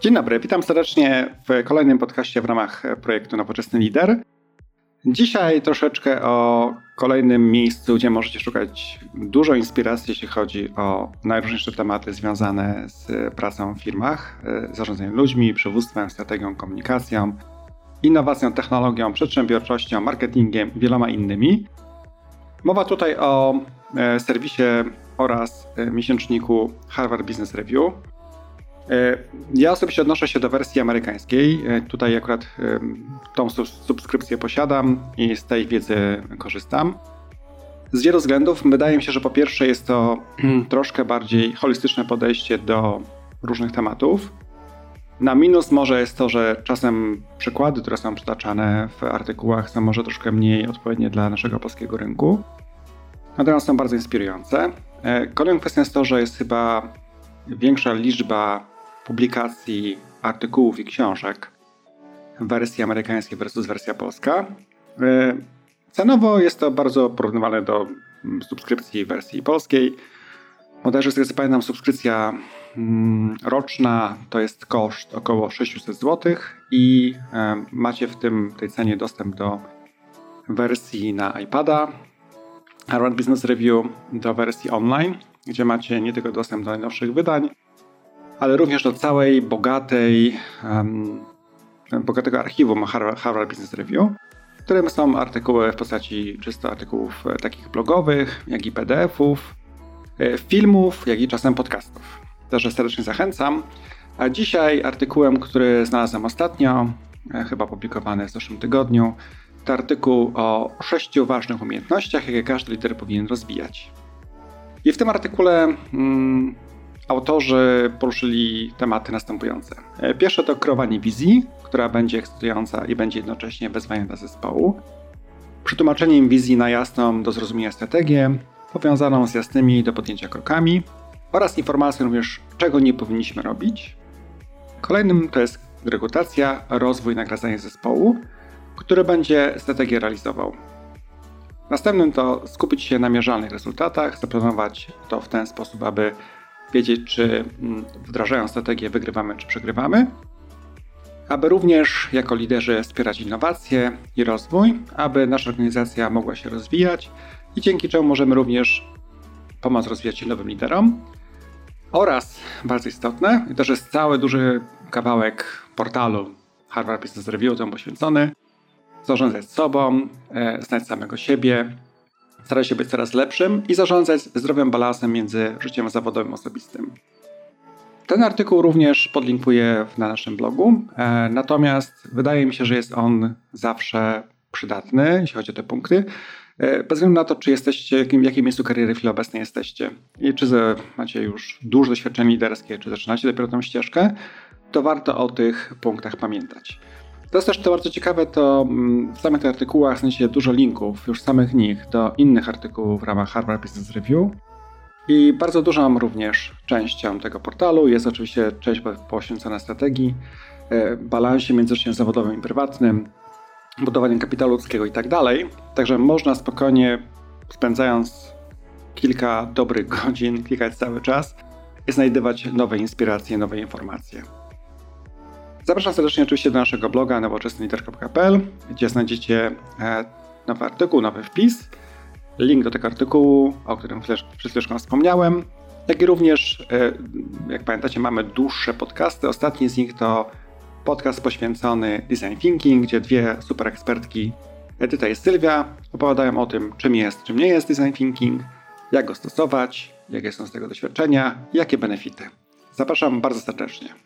Dzień dobry, witam serdecznie w kolejnym podcaście w ramach projektu Nowoczesny Lider. Dzisiaj troszeczkę o kolejnym miejscu, gdzie możecie szukać dużo inspiracji, jeśli chodzi o najróżniejsze tematy związane z pracą w firmach, zarządzaniem ludźmi, przywództwem, strategią, komunikacją, innowacją, technologią, przedsiębiorczością, marketingiem i wieloma innymi. Mowa tutaj o e, serwisie oraz e, miesięczniku Harvard Business Review. E, ja osobiście odnoszę się do wersji amerykańskiej. Tutaj akurat tą subskrypcję posiadam i z tej wiedzy korzystam. Z wielu względów wydaje mi się, że po pierwsze jest to troszkę bardziej holistyczne podejście do różnych tematów. Na minus może jest to, że czasem przykłady, które są przytaczane w artykułach, są może troszkę mniej odpowiednie dla naszego polskiego rynku. Natomiast są bardzo inspirujące. E, kolejną kwestią jest to, że jest chyba większa liczba publikacji artykułów i książek wersji amerykańskiej versus wersja polska. E, cenowo jest to bardzo porównywalne do mm, subskrypcji wersji polskiej. Bodajże z tego co pamiętam, subskrypcja mm, roczna to jest koszt około 600 zł i e, macie w tym tej cenie dostęp do wersji na iPada, Harvard Business Review do wersji online, gdzie macie nie tylko dostęp do najnowszych wydań, ale również do całej bogatej, um, bogatego archiwum Harvard Business Review, w którym są artykuły w postaci czysto artykułów e, takich blogowych, jak i PDF-ów, e, filmów, jak i czasem podcastów. Także serdecznie zachęcam. A dzisiaj artykułem, który znalazłem ostatnio, e, chyba publikowany w zeszłym tygodniu, to artykuł o sześciu ważnych umiejętnościach, jakie każdy lider powinien rozwijać. I w tym artykule mm, autorzy poruszyli tematy następujące. E, pierwsze to kreowanie wizji, która będzie ekscytująca i będzie jednocześnie wezwaniem dla zespołu. Przetłumaczeniem wizji na jasną do zrozumienia strategię, powiązaną z jasnymi do podjęcia krokami oraz informacją również, czego nie powinniśmy robić. Kolejnym to jest rekrutacja, rozwój, nagradzanie zespołu, który będzie strategię realizował. Następnym to skupić się na mierzalnych rezultatach, zaplanować to w ten sposób, aby wiedzieć, czy mm, wdrażając strategię wygrywamy, czy przegrywamy. Aby również jako liderzy wspierać innowacje i rozwój, aby nasza organizacja mogła się rozwijać i dzięki czemu możemy również pomóc rozwijać się nowym liderom. Oraz, bardzo istotne, i to jest cały duży kawałek portalu Harvard Business Review temu poświęcony, zarządzać sobą, e, znać samego siebie, starać się być coraz lepszym i zarządzać zdrowym balansem między życiem zawodowym a osobistym. Ten artykuł również podlinkuję na naszym blogu, e, natomiast wydaje mi się, że jest on zawsze przydatny, jeśli chodzi o te punkty, e, bez względu na to, czy jesteście, w jakim miejscu kariery w chwili obecnej jesteście i czy macie już duże doświadczenie liderskie, czy zaczynacie dopiero tę ścieżkę, to warto o tych punktach pamiętać. To jest też to bardzo ciekawe, to mm, w samych tych artykułach znajdziecie dużo linków, już samych nich, do innych artykułów w ramach Harvard Business Review. I bardzo dużą również częścią tego portalu jest oczywiście część poświęcona strategii, e, balansie między życiem zawodowym i prywatnym, budowaniem kapitału ludzkiego i tak dalej. Także można spokojnie, spędzając kilka dobrych godzin, klikać cały czas, znajdywać nowe inspiracje, nowe informacje. Zapraszam serdecznie oczywiście do naszego bloga nowoczesnylider.pl, gdzie znajdziecie e, nowy artykuł, nowy wpis, link do tego artykułu, o którym przed chwileczką wspomniałem, jak i również, e, jak pamiętacie, mamy dłuższe podcasty. Ostatni z nich to podcast poświęcony design thinking, gdzie dwie super ekspertki, Edyta i Sylwia, opowiadają o tym, czym jest, czym nie jest design thinking, jak go stosować, jakie są z tego doświadczenia, jakie benefity. Zapraszam bardzo serdecznie.